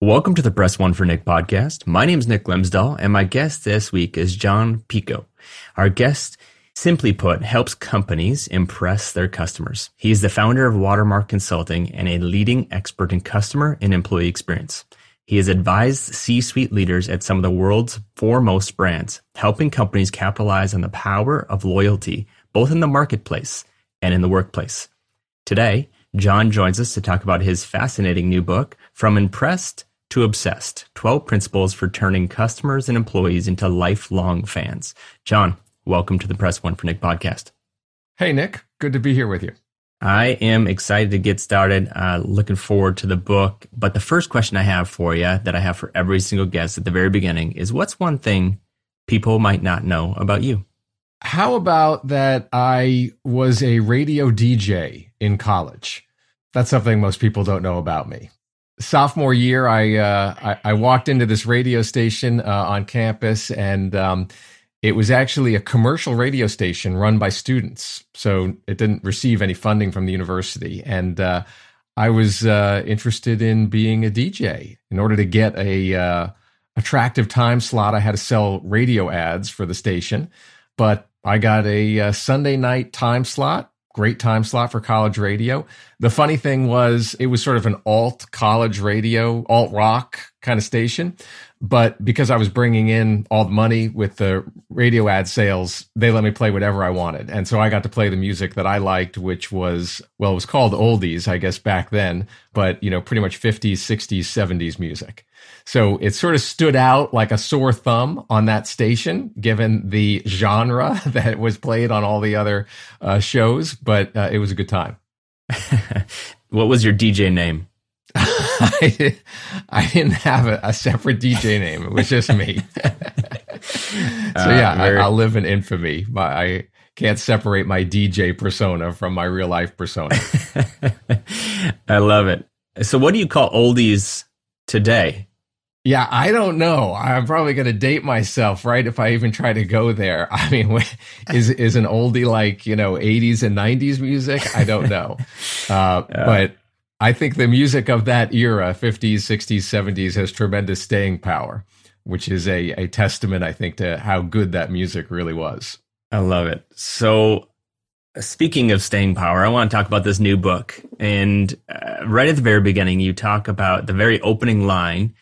Welcome to the Press One for Nick podcast. My name is Nick Glimsdahl, and my guest this week is Jon Picoult. Our guest, simply put, helps companies impress their customers. He is the founder of Watermark Consulting and a leading expert in customer and employee experience. He has advised C suite leaders at some of the world's foremost brands, helping companies capitalize on the power of loyalty, both in the marketplace and in the workplace. Today, Jon joins us to talk about his fascinating new book, From Impressed to Obsessed 12 Principles for Turning Customers and Employees into Lifelong Fans. Jon, welcome to the Press One for Nick podcast. Hey, Nick. Good to be here with you. I am excited to get started. Uh, looking forward to the book. But the first question I have for you, that I have for every single guest at the very beginning, is what's one thing people might not know about you? How about that I was a radio DJ in college? That's something most people don't know about me sophomore year, I, uh, I, I walked into this radio station uh, on campus, and um, it was actually a commercial radio station run by students. So it didn't receive any funding from the university, and uh, I was uh, interested in being a DJ. In order to get a uh, attractive time slot, I had to sell radio ads for the station, but I got a, uh, Sunday night time slot great time slot for college radio. The funny thing was, it was sort of an alt college radio, alt rock kind of station. But because I was bringing in all the money with the radio ad sales, they let me play whatever I wanted. And so I got to play the music that I liked, which was, well, it was called oldies, I guess, back then, but, you know, pretty much 50s, 60s, 70s music. So it sort of stood out like a sore thumb on that station, given the genre that was played on all the other uh, shows. But uh, it was a good time. what was your DJ name? I, I didn't have a, a, separate DJ name. It was just me. so yeah, uh. I, will live in infamy. My, I can't separate my DJ persona from my real life persona. I love it. So, what do you call oldies today? Yeah, I don't know. I'm probably going to date myself, right? If I even try to go there. I mean, is is an oldie like you know 80s and 90s music? I don't know, uh, yeah. but I think the music of that era, 50s, 60s, 70s, has tremendous staying power, which is a a testament, I think, to how good that music really was. I love it. So, speaking of staying power, I want to talk about this new book. And uh, right at the very beginning, you talk about the very opening line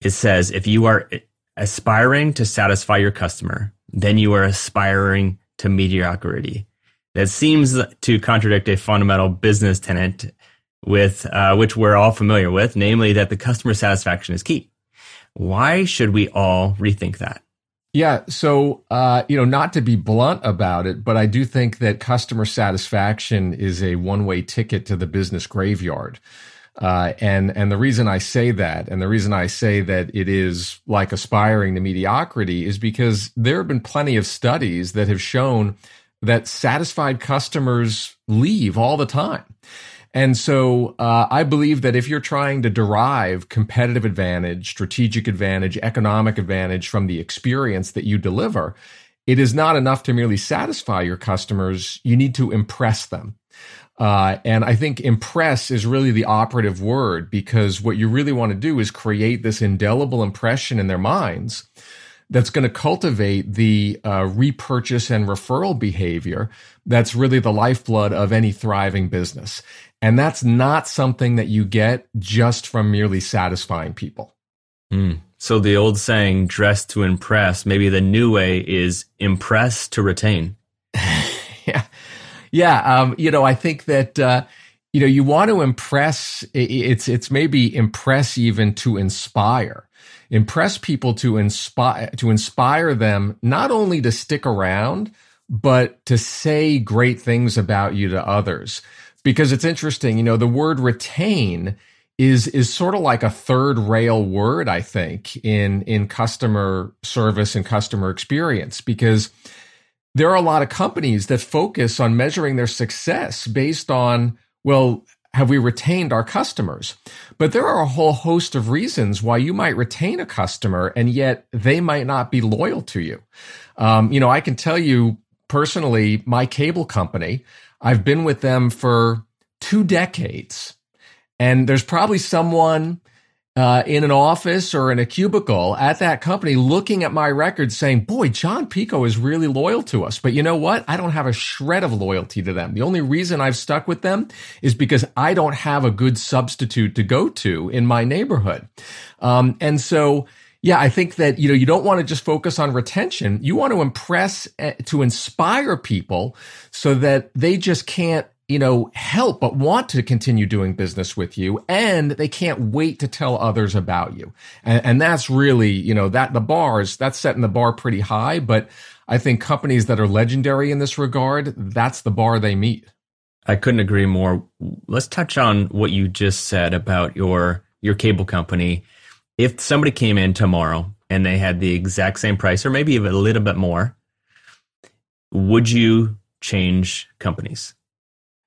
it says if you are aspiring to satisfy your customer, then you are aspiring to mediocrity. That seems to contradict a fundamental business tenet with uh, which we're all familiar with, namely that the customer satisfaction is key. Why should we all rethink that? Yeah, so uh, you know, not to be blunt about it, but I do think that customer satisfaction is a one-way ticket to the business graveyard. Uh, and and the reason I say that, and the reason I say that it is like aspiring to mediocrity, is because there have been plenty of studies that have shown that satisfied customers leave all the time. And so uh, I believe that if you're trying to derive competitive advantage, strategic advantage, economic advantage from the experience that you deliver, it is not enough to merely satisfy your customers. You need to impress them. Uh, and I think impress is really the operative word because what you really want to do is create this indelible impression in their minds that's going to cultivate the uh, repurchase and referral behavior that's really the lifeblood of any thriving business. And that's not something that you get just from merely satisfying people. Mm. So the old saying, dress to impress, maybe the new way is impress to retain. yeah. Yeah, um, you know, I think that uh, you know you want to impress. It's it's maybe impress even to inspire, impress people to inspire to inspire them not only to stick around but to say great things about you to others. Because it's interesting, you know, the word retain is is sort of like a third rail word i think in in customer service and customer experience because there are a lot of companies that focus on measuring their success based on well have we retained our customers? But there are a whole host of reasons why you might retain a customer and yet they might not be loyal to you. Um, you know i can tell you personally my cable company i've been with them for two decades and there's probably someone uh, in an office or in a cubicle at that company looking at my record saying, boy, Jon Picoult is really loyal to us. But you know what? I don't have a shred of loyalty to them. The only reason I've stuck with them is because I don't have a good substitute to go to in my neighborhood. Um, and so, yeah, I think that, you know, you don't want to just focus on retention. You want to impress, eh, to inspire people so that they just can't you know, help but want to continue doing business with you and they can't wait to tell others about you. And, and that's really, you know, that the bars, that's setting the bar pretty high. But I think companies that are legendary in this regard, that's the bar they meet. I couldn't agree more. Let's touch on what you just said about your your cable company. If somebody came in tomorrow and they had the exact same price or maybe even a little bit more, would you change companies?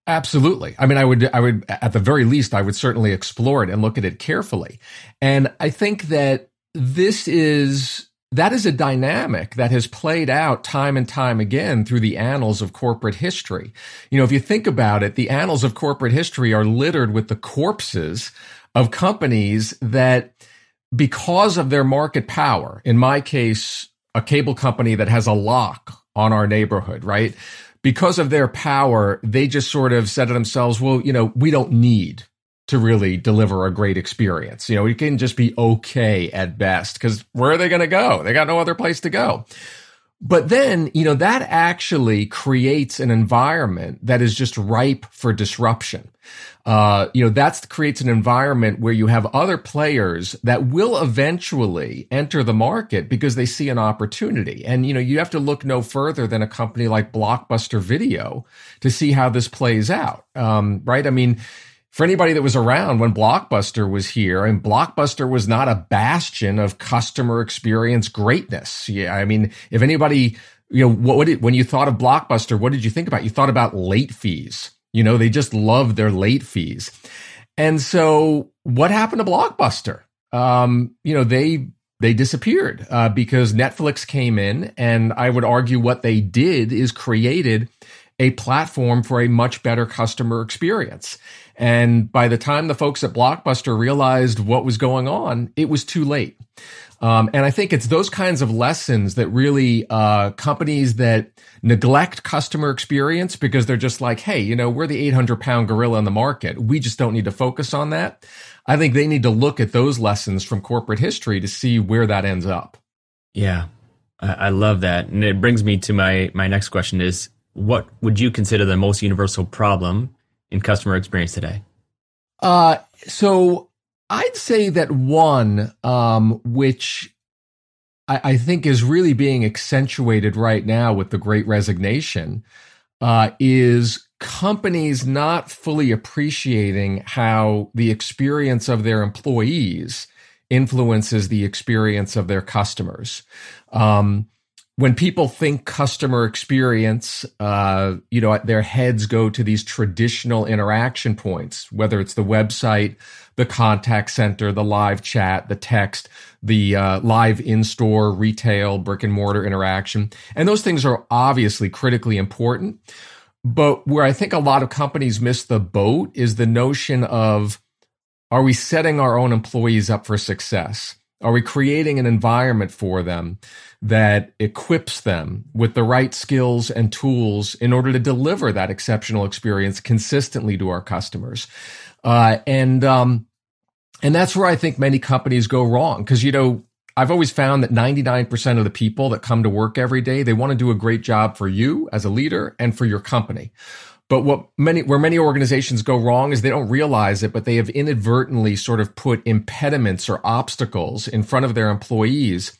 Absolutely. I mean, I would, I would, at the very least, I would certainly explore it and look at it carefully. And I think that this is, that is a dynamic that has played out time and time again through the annals of corporate history. You know, if you think about it, the annals of corporate history are littered with the corpses of companies that, because of their market power, in my case, a cable company that has a lock on our neighborhood, right? because of their power, they just sort of said to themselves, well, you know, we don't need to really deliver a great experience. You know, we can just be okay at best because where are they going to go? They got no other place to go. But then, you know, that actually creates an environment that is just ripe for disruption. Uh, you know, that creates an environment where you have other players that will eventually enter the market because they see an opportunity. And, you know, you have to look no further than a company like Blockbuster Video to see how this plays out. Um, right. I mean, for anybody that was around when Blockbuster was here, and Blockbuster was not a bastion of customer experience greatness. Yeah, I mean, if anybody, you know, what, what did, when you thought of Blockbuster, what did you think about? You thought about late fees. You know, they just love their late fees. And so, what happened to Blockbuster? Um, you know, they they disappeared uh, because Netflix came in, and I would argue what they did is created a platform for a much better customer experience. And by the time the folks at Blockbuster realized what was going on, it was too late. Um, and I think it's those kinds of lessons that really uh, companies that neglect customer experience because they're just like, hey, you know, we're the 800 pound gorilla in the market. We just don't need to focus on that. I think they need to look at those lessons from corporate history to see where that ends up. Yeah, I love that, and it brings me to my my next question: Is what would you consider the most universal problem in customer experience today? Uh, so I'd say that one, um, which I, I, think is really being accentuated right now with the great resignation, uh, is companies not fully appreciating how the experience of their employees influences the experience of their customers. Um, when people think customer experience, uh, you know, their heads go to these traditional interaction points, whether it's the website, the contact center, the live chat, the text, the uh, live in-store retail brick and mortar interaction, and those things are obviously critically important. But where I think a lot of companies miss the boat is the notion of, are we setting our own employees up for success? Are we creating an environment for them that equips them with the right skills and tools in order to deliver that exceptional experience consistently to our customers? Uh, and um, and that's where I think many companies go wrong because you know I've always found that 99% of the people that come to work every day they want to do a great job for you as a leader and for your company. But what many, where many organizations go wrong is they don't realize it, but they have inadvertently sort of put impediments or obstacles in front of their employees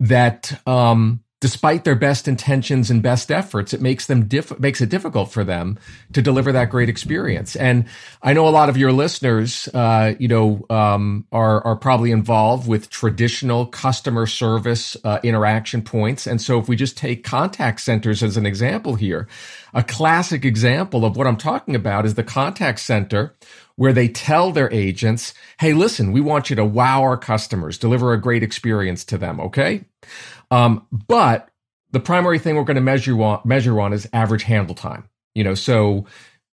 that, um, despite their best intentions and best efforts, it makes them diff- makes it difficult for them to deliver that great experience. And I know a lot of your listeners, uh, you know, um, are are probably involved with traditional customer service uh, interaction points. And so, if we just take contact centers as an example here, a classic example of what I'm talking about is the contact center where they tell their agents, Hey, listen, we want you to wow our customers, deliver a great experience to them. Okay. Um, but the primary thing we're going to measure on, measure on is average handle time. You know, so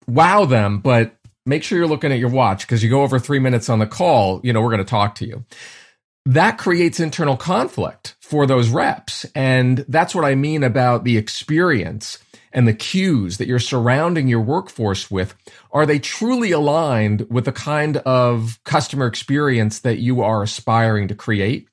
wow them, but make sure you're looking at your watch because you go over three minutes on the call, you know, we're going to talk to you. That creates internal conflict for those reps. And that's what I mean about the experience and the cues that you're surrounding your workforce with. Are they truly aligned with the kind of customer experience that you are aspiring to create?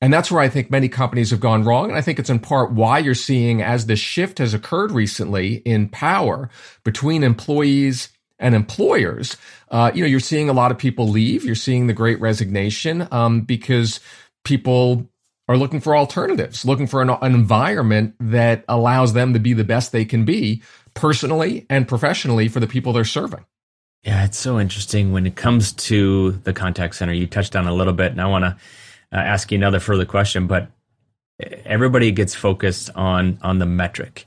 And that's where I think many companies have gone wrong. And I think it's in part why you're seeing as this shift has occurred recently in power between employees and employers, uh, you know, you're seeing a lot of people leave. You're seeing the great resignation um, because people are looking for alternatives, looking for an, an environment that allows them to be the best they can be personally and professionally for the people they're serving. Yeah, it's so interesting when it comes to the contact center. You touched on a little bit, and I want to uh, ask you another further question, but everybody gets focused on on the metric,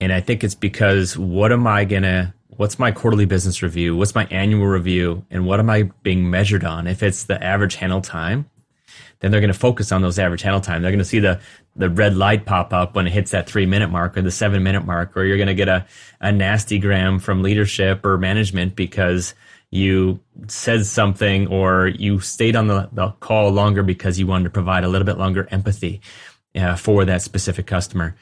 and I think it's because what am I gonna? What's my quarterly business review? What's my annual review? And what am I being measured on? If it's the average handle time, then they're going to focus on those average handle time. They're going to see the the red light pop up when it hits that three minute mark or the seven minute mark, or you're going to get a a nasty gram from leadership or management because you said something or you stayed on the, the call longer because you wanted to provide a little bit longer empathy uh, for that specific customer.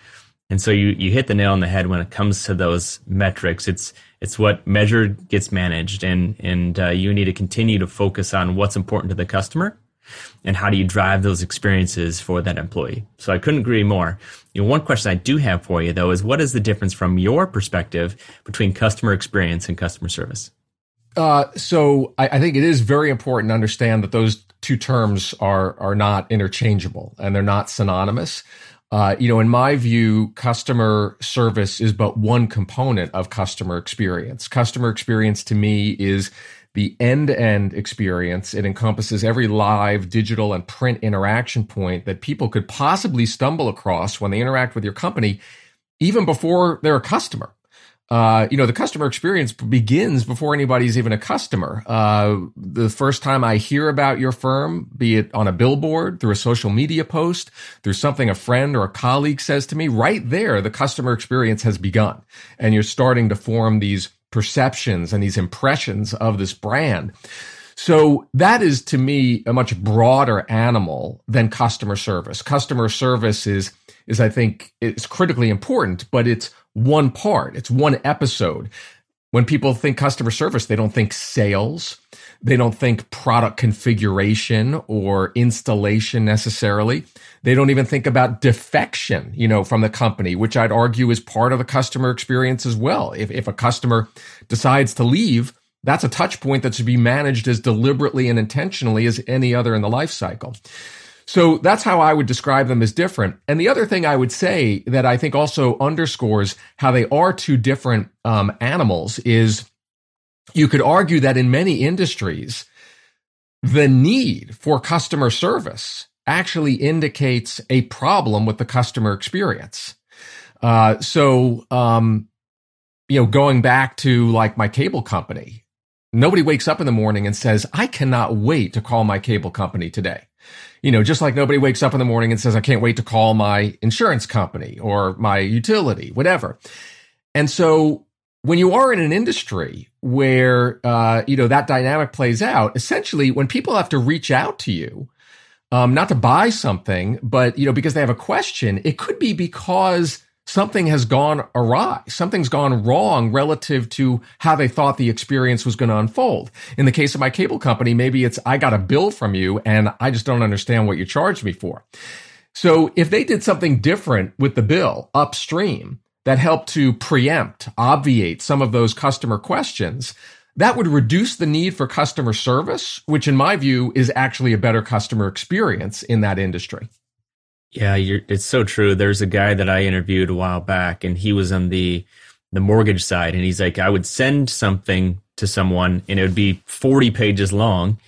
And so you, you hit the nail on the head when it comes to those metrics. It's, it's what measured gets managed and, and uh, you need to continue to focus on what's important to the customer and how do you drive those experiences for that employee. So I couldn't agree more. You know, one question I do have for you though is what is the difference from your perspective between customer experience and customer service? Uh, so I, I, think it is very important to understand that those two terms are are not interchangeable and they're not synonymous. Uh, you know, in my view, customer service is but one component of customer experience. Customer experience to me is the end to end experience. It encompasses every live, digital, and print interaction point that people could possibly stumble across when they interact with your company, even before they're a customer uh, you know, the customer experience begins before anybody's even a customer. Uh, the first time I hear about your firm, be it on a billboard, through a social media post, through something a friend or a colleague says to me, right there, the customer experience has begun. And you're starting to form these perceptions and these impressions of this brand. So that is to me a much broader animal than customer service. Customer service is, is I think, is critically important, but it's one part, it's one episode. When people think customer service, they don't think sales. They don't think product configuration or installation necessarily. They don't even think about defection, you know, from the company, which I'd argue is part of the customer experience as well. If, if a customer decides to leave, that's a touch point that should be managed as deliberately and intentionally as any other in the life cycle. So that's how I would describe them as different. And the other thing I would say that I think also underscores how they are two different um, animals is you could argue that in many industries, the need for customer service actually indicates a problem with the customer experience. Uh, so, um, you know, going back to like my cable company, nobody wakes up in the morning and says, I cannot wait to call my cable company today you know, just like nobody wakes up in the morning and says, I can't wait to call my insurance company or my utility, whatever. And so when you are in an industry where, uh, you know, that dynamic plays out, essentially when people have to reach out to you, um, not to buy something, but, you know, because they have a question, it could be because something has gone awry. Something's gone wrong relative to how they thought the experience was going to unfold. In the case of my cable company, maybe it's, I got a bill from you and I just don't understand what you charged me for. So if they did something different with the bill upstream that helped to preempt, obviate some of those customer questions, that would reduce the need for customer service, which in my view is actually a better customer experience in that industry. Yeah, it's so true. There's a guy that I interviewed a while back, and he was on the the mortgage side, and he's like, I would send something to someone, and it would be 40 pages long,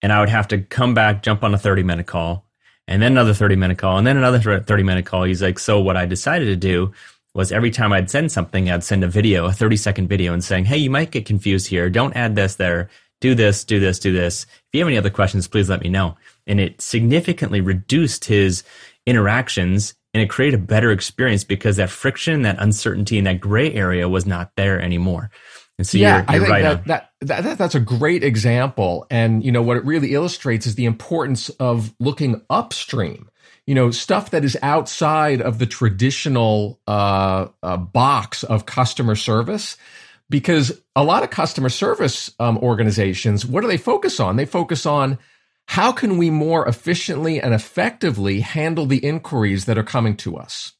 and I would have to come back, jump on a 30 minute call, and then another 30 minute call, and then another 30 minute call. He's like, so what I decided to do was every time I'd send something, I'd send a video, a 30 second video, and saying, hey, you might get confused here. Don't add this there. Do this, do this, do this. If you have any other questions, please let me know. And it significantly reduced his interactions and it created a better experience because that friction, that uncertainty, and that gray area was not there anymore. And so yeah, you're, you're I think right that, that, that, that's a great example. And, you know, what it really illustrates is the importance of looking upstream. You know, stuff that is outside of the traditional uh, uh, box of customer service because a lot of customer service um, organizations, what do they focus on? They focus on how can we more efficiently and effectively handle the inquiries that are coming to us?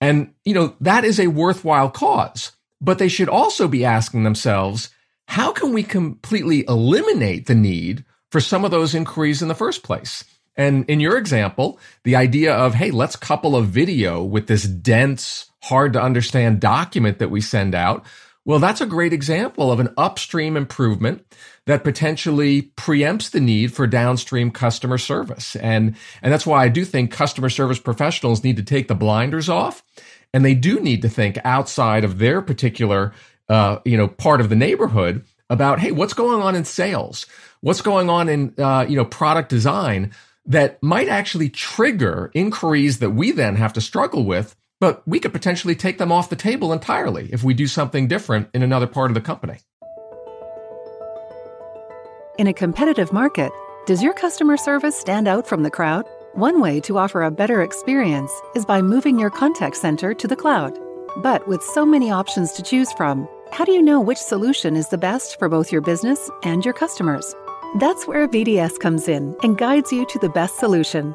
And, you know, that is a worthwhile cause, but they should also be asking themselves, how can we completely eliminate the need for some of those inquiries in the first place? And in your example, the idea of, hey, let's couple a video with this dense, hard to understand document that we send out well, that's a great example of an upstream improvement that potentially preempts the need for downstream customer service. And, and that's why I do think customer service professionals need to take the blinders off and they do need to think outside of their particular, uh, you know, part of the neighborhood about, hey, what's going on in sales? What's going on in, uh, you know, product design that might actually trigger inquiries that we then have to struggle with but we could potentially take them off the table entirely if we do something different in another part of the company. In a competitive market, does your customer service stand out from the crowd? One way to offer a better experience is by moving your contact center to the cloud. But with so many options to choose from, how do you know which solution is the best for both your business and your customers? That's where VDS comes in and guides you to the best solution.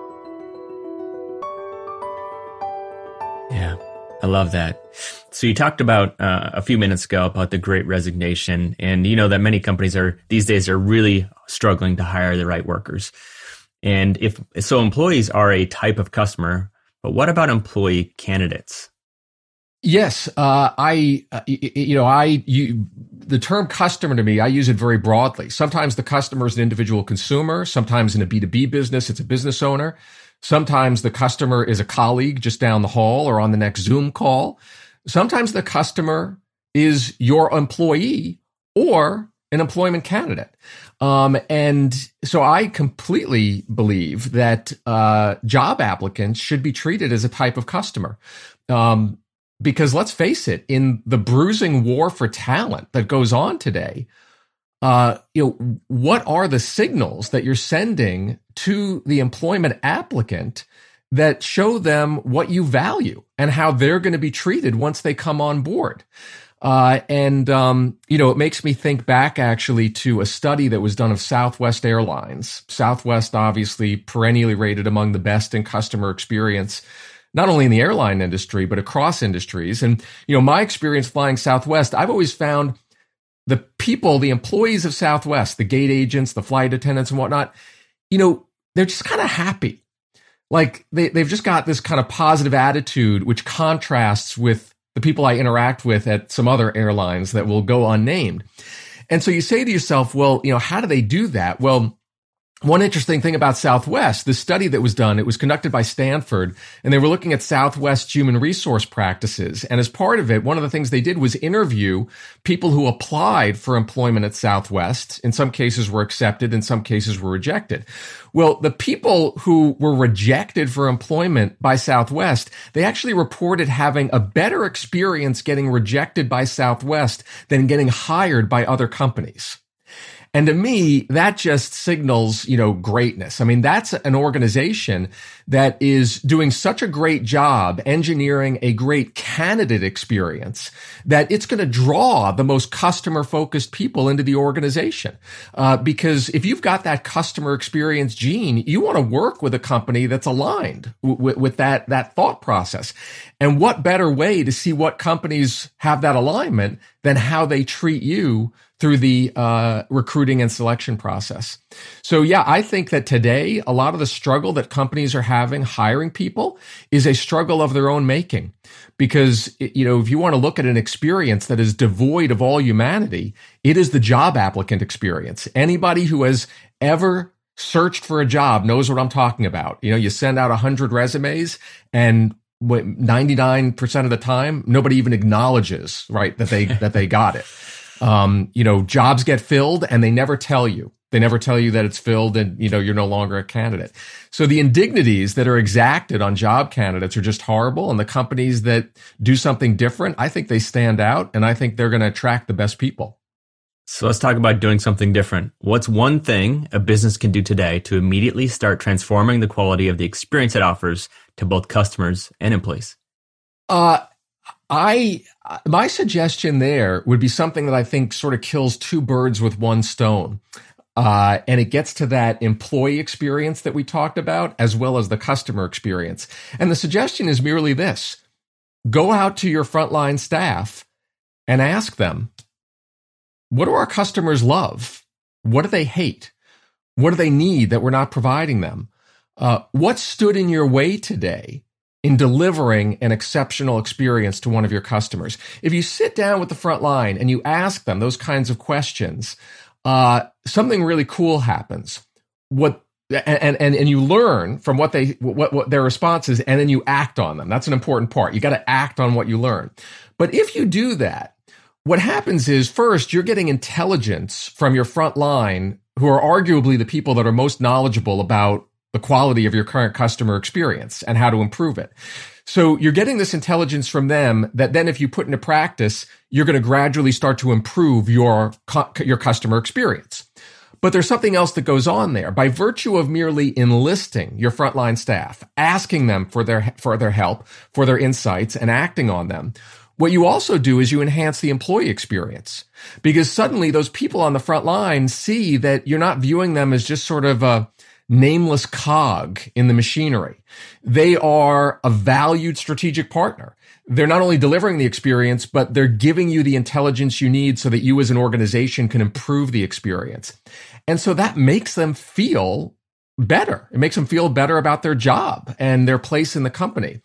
I love that. So you talked about uh, a few minutes ago about the great resignation and you know that many companies are these days are really struggling to hire the right workers. And if so employees are a type of customer, but what about employee candidates? Yes, uh, I, uh, you know, I, you, the term customer to me, I use it very broadly. Sometimes the customer is an individual consumer. Sometimes in a B2B business, it's a business owner. Sometimes the customer is a colleague just down the hall or on the next Zoom call. Sometimes the customer is your employee or an employment candidate. Um, and so I completely believe that uh, job applicants should be treated as a type of customer. Um, because let's face it, in the bruising war for talent that goes on today, uh, you know, what are the signals that you're sending to the employment applicant that show them what you value and how they're going to be treated once they come on board. Uh, and, um, you know, it makes me think back actually to a study that was done of Southwest Airlines. Southwest, obviously, perennially rated among the best in customer experience, not only in the airline industry, but across industries. And, you know, my experience flying Southwest, I've always found the people, the employees of Southwest, the gate agents, the flight attendants and whatnot, you know, they're just kind of happy like they, they've just got this kind of positive attitude, which contrasts with the people I interact with at some other airlines that will go unnamed. And so you say to yourself, well, you know, how do they do that? Well, one interesting thing about Southwest, the study that was done, it was conducted by Stanford, and they were looking at Southwest human resource practices. And as part of it, one of the things they did was interview people who applied for employment at Southwest. In some cases were accepted, in some cases were rejected. Well, the people who were rejected for employment by Southwest, they actually reported having a better experience getting rejected by Southwest than getting hired by other companies. And to me, that just signals, you know, greatness. I mean, that's an organization that is doing such a great job engineering a great candidate experience that it's going to draw the most customer focused people into the organization. Uh, because if you've got that customer experience gene, you want to work with a company that's aligned w- with that, that thought process. And what better way to see what companies have that alignment than how they treat you through the uh, recruiting and selection process. So yeah, I think that today a lot of the struggle that companies are having hiring people is a struggle of their own making. Because you know, if you want to look at an experience that is devoid of all humanity, it is the job applicant experience. Anybody who has ever searched for a job knows what I'm talking about. You know, you send out 100 resumes and 99% of the time nobody even acknowledges, right, that they that they got it. Um, you know, jobs get filled and they never tell you. They never tell you that it's filled and, you know, you're no longer a candidate. So the indignities that are exacted on job candidates are just horrible. And the companies that do something different, I think they stand out and I think they're going to attract the best people. So let's talk about doing something different. What's one thing a business can do today to immediately start transforming the quality of the experience it offers to both customers and employees? Uh, I my suggestion there would be something that I think sort of kills two birds with one stone. Uh, and it gets to that employee experience that we talked about as well as the customer experience. And the suggestion is merely this go out to your frontline staff and ask them, what do our customers love? What do they hate? What do they need that we're not providing them? Uh, what stood in your way today in delivering an exceptional experience to one of your customers. If you sit down with the front line and you ask them those kinds of questions, uh, something really cool happens. What and, and and you learn from what they what, what their response is, and then you act on them. That's an important part. You got to act on what you learn. But if you do that, what happens is first you're getting intelligence from your front line, who are arguably the people that are most knowledgeable about the quality of your current customer experience and how to improve it. So you're getting this intelligence from them that then if you put into practice, you're going to gradually start to improve your, your customer experience. But there's something else that goes on there. By virtue of merely enlisting your frontline staff, asking them for their, for their help, for their insights and acting on them, what you also do is you enhance the employee experience because suddenly those people on the front line see that you're not viewing them as just sort of a, nameless cog in the machinery. They are a valued strategic partner. They're not only delivering the experience, but they're giving you the intelligence you need so that you as an organization can improve the experience. And so that makes them feel better. It makes them feel better about their job and their place in the company.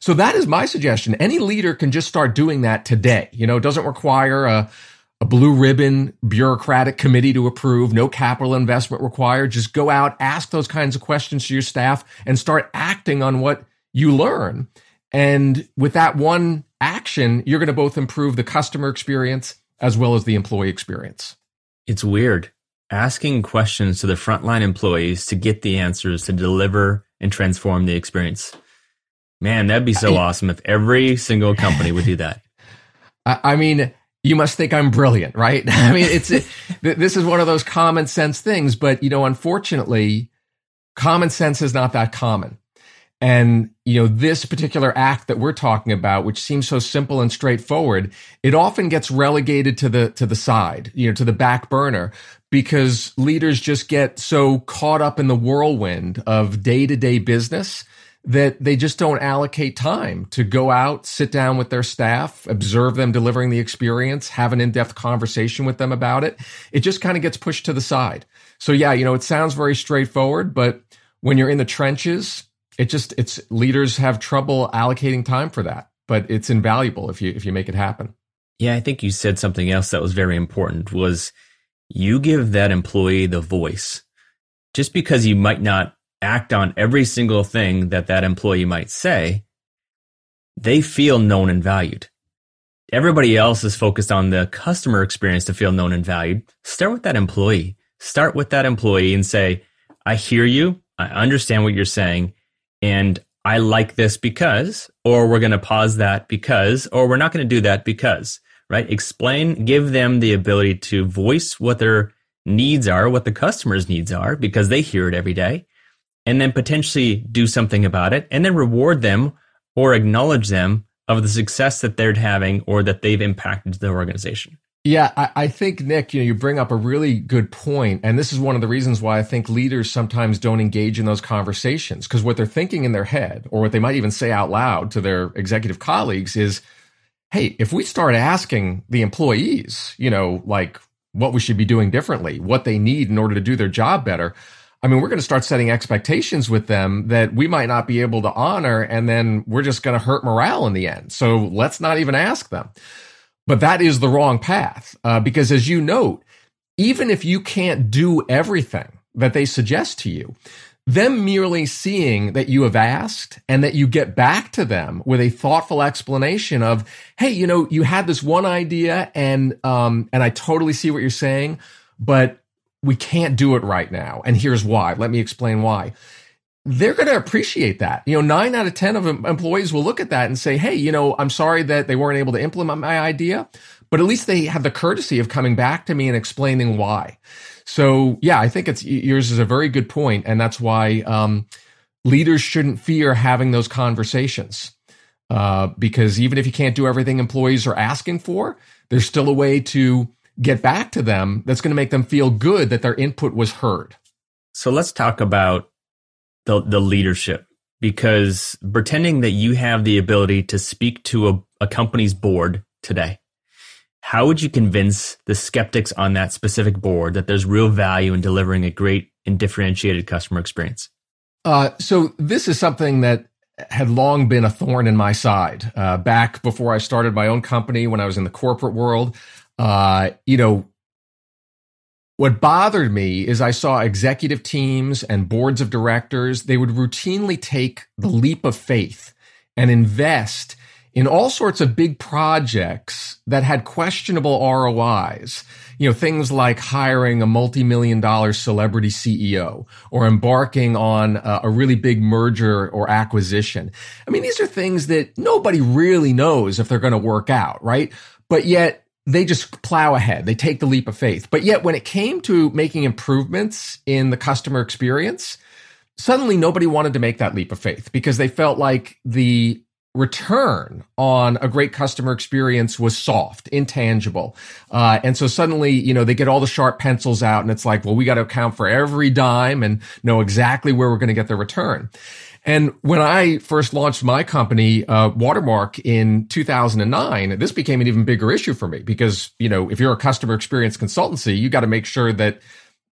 So that is my suggestion. Any leader can just start doing that today. You know, it doesn't require a a blue ribbon bureaucratic committee to approve, no capital investment required. Just go out, ask those kinds of questions to your staff and start acting on what you learn. And with that one action, you're going to both improve the customer experience as well as the employee experience. It's weird asking questions to the frontline employees to get the answers to deliver and transform the experience. Man, that'd be so awesome if every single company would do that. I mean, you must think I'm brilliant, right? I mean, it's it, this is one of those common sense things, but you know, unfortunately, common sense is not that common. And you know, this particular act that we're talking about, which seems so simple and straightforward, it often gets relegated to the to the side, you know, to the back burner because leaders just get so caught up in the whirlwind of day-to-day business that they just don't allocate time to go out, sit down with their staff, observe them delivering the experience, have an in-depth conversation with them about it. It just kind of gets pushed to the side. So yeah, you know, it sounds very straightforward, but when you're in the trenches, it just it's leaders have trouble allocating time for that, but it's invaluable if you if you make it happen. Yeah, I think you said something else that was very important was you give that employee the voice. Just because you might not act on every single thing that that employee might say, they feel known and valued. Everybody else is focused on the customer experience to feel known and valued. Start with that employee. Start with that employee and say, I hear you. I understand what you're saying. And I like this because, or we're going to pause that because, or we're not going to do that because, right? Explain, give them the ability to voice what they're needs are, what the customer's needs are, because they hear it every day, and then potentially do something about it, and then reward them or acknowledge them of the success that they're having or that they've impacted the organization. Yeah, I, I, think Nick, you know, you bring up a really good point, and this is one of the reasons why I think leaders sometimes don't engage in those conversations because what they're thinking in their head, or what they might even say out loud to their executive colleagues, is, "Hey, if we start asking the employees, you know, like what we should be doing differently, what they need in order to do their job better." I mean, we're going to start setting expectations with them that we might not be able to honor, and then we're just going to hurt morale in the end. So let's not even ask them. But that is the wrong path uh, because, as you note, even if you can't do everything that they suggest to you, them merely seeing that you have asked and that you get back to them with a thoughtful explanation of, hey, you know, you had this one idea and um, and I totally see what you're saying, but we can't do it right now, and here's why. Let me explain why they're going to appreciate that. You know, nine out of 10 of employees will look at that and say, Hey, you know, I'm sorry that they weren't able to implement my idea, but at least they have the courtesy of coming back to me and explaining why. So yeah, I think it's yours is a very good point, And that's why, um, leaders shouldn't fear having those conversations. Uh, because even if you can't do everything employees are asking for, there's still a way to get back to them that's going to make them feel good that their input was heard. So let's talk about the the leadership because pretending that you have the ability to speak to a, a company's board today how would you convince the skeptics on that specific board that there's real value in delivering a great and differentiated customer experience uh, so this is something that had long been a thorn in my side uh, back before i started my own company when i was in the corporate world uh, you know what bothered me is I saw executive teams and boards of directors, they would routinely take the leap of faith and invest in all sorts of big projects that had questionable ROIs. You know, things like hiring a multi-million dollar celebrity CEO or embarking on a, a, really big merger or acquisition. I mean, these are things that nobody really knows if they're going to work out, right? But yet they just plow ahead. They take the leap of faith. But yet when it came to making improvements in the customer experience, suddenly nobody wanted to make that leap of faith because they felt like the return on a great customer experience was soft, intangible. Uh, and so suddenly, you know, they get all the sharp pencils out and it's like, well, we got to account for every dime and know exactly where we're going to get the return. And when I first launched my company, uh, Watermark in 2009, this became an even bigger issue for me because, you know, if you're a customer experience consultancy, you got to make sure that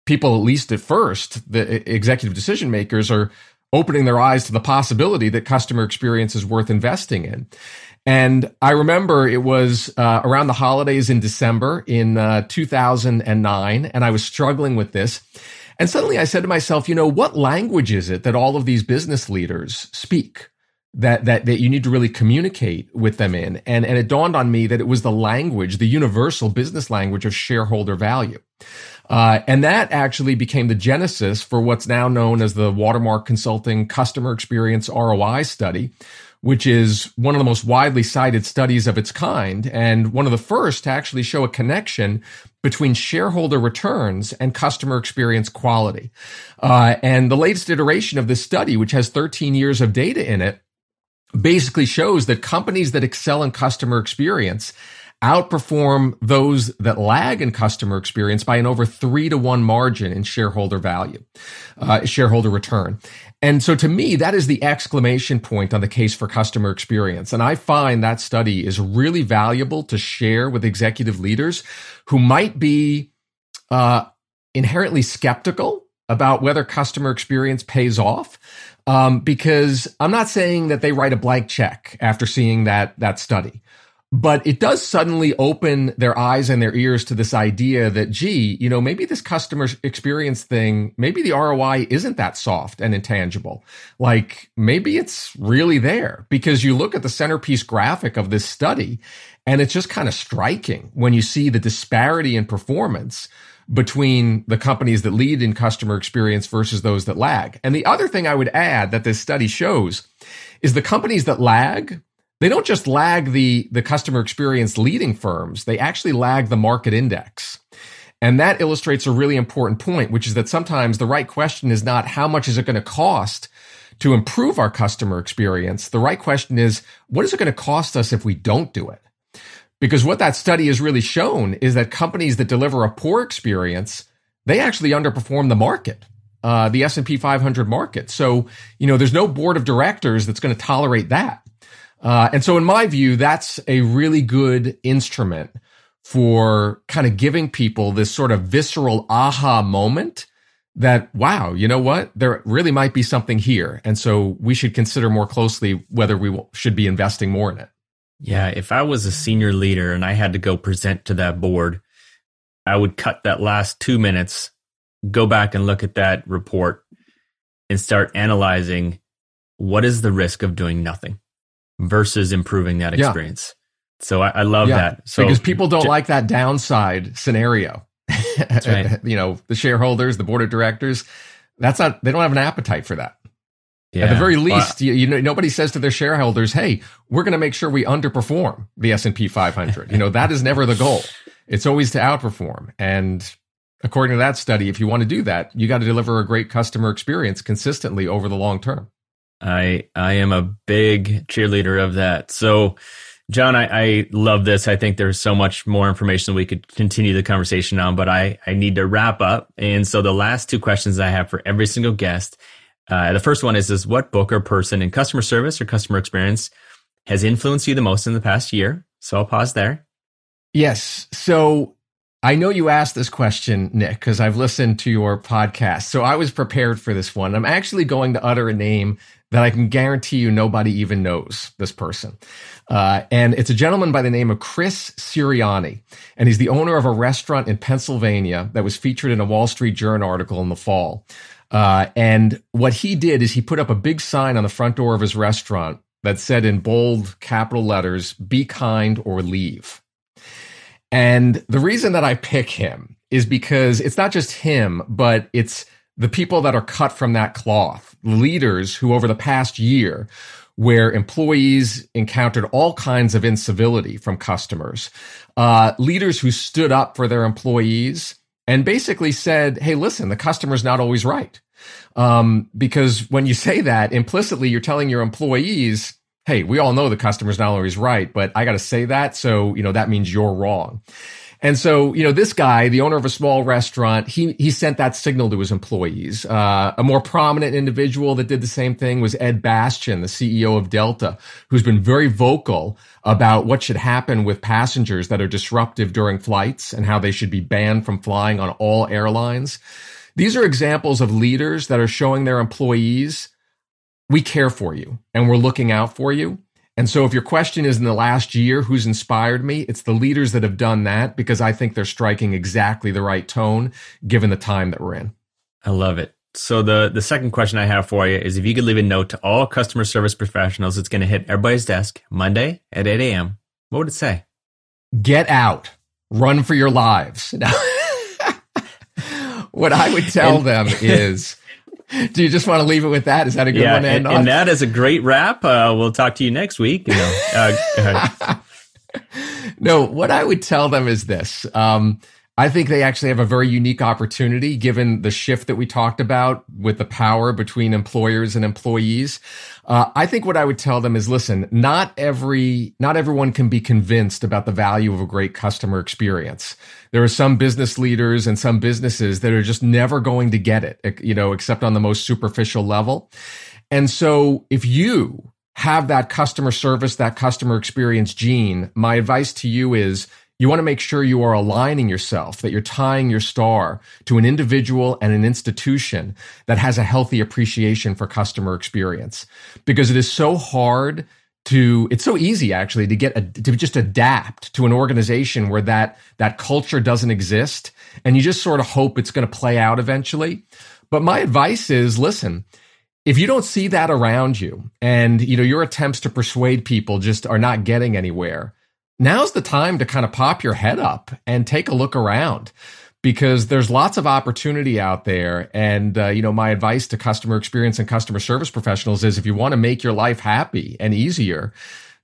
people, at least at first, the executive decision makers are opening their eyes to the possibility that customer experience is worth investing in. And I remember it was uh, around the holidays in December in uh, 2009, and I was struggling with this. And suddenly I said to myself, you know, what language is it that all of these business leaders speak? That, that, that you need to really communicate with them in. And, and it dawned on me that it was the language, the universal business language of shareholder value. Uh, and that actually became the genesis for what's now known as the Watermark Consulting Customer Experience ROI Study, which is one of the most widely cited studies of its kind and one of the first to actually show a connection between shareholder returns and customer experience quality. Uh, and the latest iteration of this study, which has 13 years of data in it, basically shows that companies that excel in customer experience outperform those that lag in customer experience by an over three to one margin in shareholder value, uh, shareholder return. And so to me, that is the exclamation point on the case for customer experience. And I find that study is really valuable to share with executive leaders who might be uh, inherently skeptical about whether customer experience pays off. Um, because I'm not saying that they write a blank check after seeing that that study but it does suddenly open their eyes and their ears to this idea that, gee, you know, maybe this customer experience thing, maybe the ROI isn't that soft and intangible. Like maybe it's really there because you look at the centerpiece graphic of this study and it's just kind of striking when you see the disparity in performance between the companies that lead in customer experience versus those that lag. And the other thing I would add that this study shows is the companies that lag they don't just lag the, the customer experience leading firms, they actually lag the market index. And that illustrates a really important point, which is that sometimes the right question is not how much is it going to cost to improve our customer experience? The right question is, what is it going to cost us if we don't do it? Because what that study has really shown is that companies that deliver a poor experience, they actually underperform the market. Uh, the S&P 500 market. So, you know, there's no board of directors that's going to tolerate that. Uh, and so in my view, that's a really good instrument for kind of giving people this sort of visceral aha moment that, wow, you know what? There really might be something here. And so we should consider more closely whether we should be investing more in it. Yeah. If I was a senior leader and I had to go present to that board, I would cut that last two minutes, go back and look at that report and start analyzing what is the risk of doing nothing versus improving that experience. Yeah. So I, I love yeah. that. So because people don't j- like that downside scenario. Right. you know, the shareholders, the board of directors, that's not, they don't have an appetite for that. Yeah. At the very least, well, you, you, know, nobody says to their shareholders, "Hey, we're going to make sure we underperform the S and P 500." you know, that is never the goal. It's always to outperform. And according to that study, if you want to do that, you got to deliver a great customer experience consistently over the long term. I I am a big cheerleader of that. So Jon, I, I, love this. I think there's so much more information we could continue the conversation on, but I, I need to wrap up. And so the last two questions I have for every single guest. Uh, the first one is, is what book or person in customer service or customer experience has influenced you the most in the past year? So I'll pause there. Yes. So I know you asked this question, Nick, because I've listened to your podcast. So I was prepared for this one. I'm actually going to utter a name that I can guarantee you nobody even knows this person. Uh, and it's a gentleman by the name of Chris Siriani. And he's the owner of a restaurant in Pennsylvania that was featured in a Wall Street Journal article in the fall. Uh, and what he did is he put up a big sign on the front door of his restaurant that said in bold capital letters, be kind or leave. And the reason that I pick him is because it's not just him, but it's the people that are cut from that cloth, leaders who over the past year where employees encountered all kinds of incivility from customers, uh, leaders who stood up for their employees and basically said, Hey, listen, the customer's not always right. Um, because when you say that implicitly, you're telling your employees, Hey, we all know the customer's not always right, but I got to say that. So, you know, that means you're wrong. And so, you know, this guy, the owner of a small restaurant, he he sent that signal to his employees. Uh, a more prominent individual that did the same thing was Ed Bastian, the CEO of Delta, who's been very vocal about what should happen with passengers that are disruptive during flights and how they should be banned from flying on all airlines. These are examples of leaders that are showing their employees, we care for you and we're looking out for you. And so if your question is in the last year, who's inspired me? It's the leaders that have done that because I think they're striking exactly the right tone given the time that we're in. I love it. So the the second question I have for you is if you could leave a note to all customer service professionals, it's going to hit everybody's desk Monday at 8 a.m. What would it say? Get out. Run for your lives. what I would tell them is do you just want to leave it with that? Is that a good yeah, one to end and, on? And that is a great wrap. Uh, we'll talk to you next week. You know, uh, no, what I would tell them is this. Um, I think they actually have a very unique opportunity given the shift that we talked about with the power between employers and employees. Uh, I think what I would tell them is listen, not every, not everyone can be convinced about the value of a great customer experience. There are some business leaders and some businesses that are just never going to get it, you know, except on the most superficial level. And so if you have that customer service, that customer experience gene, my advice to you is you want to make sure you are aligning yourself, that you're tying your star to an individual and an institution that has a healthy appreciation for customer experience. Because it is so hard to it's so easy actually to get a, to just adapt to an organization where that that culture doesn't exist and you just sort of hope it's going to play out eventually but my advice is listen if you don't see that around you and you know your attempts to persuade people just are not getting anywhere now's the time to kind of pop your head up and take a look around because there's lots of opportunity out there. And, uh, you know, my advice to customer experience and customer service professionals is if you want to make your life happy and easier,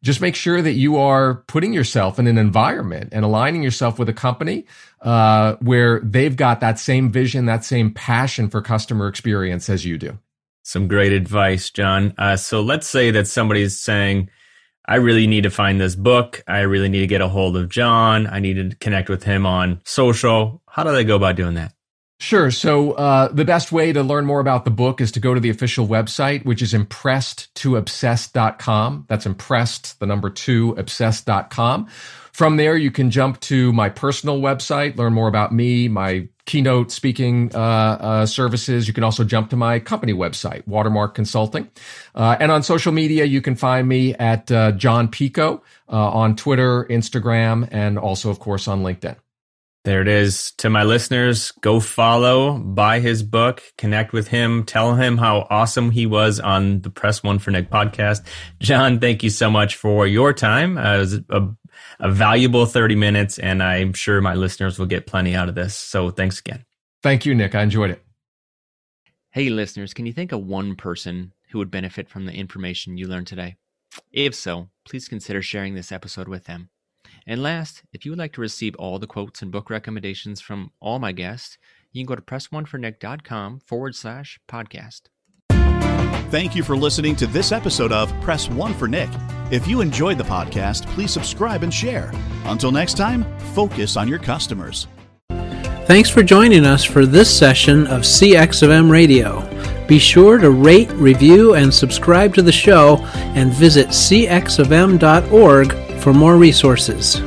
just make sure that you are putting yourself in an environment and aligning yourself with a company uh, where they've got that same vision, that same passion for customer experience as you do. Some great advice, Jon. Uh, so let's say that somebody's saying, I really need to find this book. I really need to get a hold of Jon. I need to connect with him on social. How do they go about doing that? Sure. So uh, the best way to learn more about the book is to go to the official website, which is impressed2obsessed.com. That's impressed, the number two, obsessed.com. From there, you can jump to my personal website, learn more about me, my keynote speaking uh, uh, services. You can also jump to my company website, Watermark Consulting. Uh, and on social media, you can find me at uh, Jon Picoult uh, on Twitter, Instagram, and also, of course, on LinkedIn. There it is. To my listeners, go follow, buy his book, connect with him, tell him how awesome he was on the Press One for Nick podcast. Jon, thank you so much for your time. Uh, it was a, a valuable 30 minutes, and I'm sure my listeners will get plenty out of this. So thanks again. Thank you, Nick. I enjoyed it. Hey, listeners, can you think of one person who would benefit from the information you learned today? If so, please consider sharing this episode with them. And last, if you would like to receive all the quotes and book recommendations from all my guests, you can go to pressonefornick.com forward slash podcast. Thank you for listening to this episode of Press One for Nick. If you enjoyed the podcast, please subscribe and share. Until next time, focus on your customers. Thanks for joining us for this session of CX of M Radio. Be sure to rate, review, and subscribe to the show and visit cxofm.org for more resources.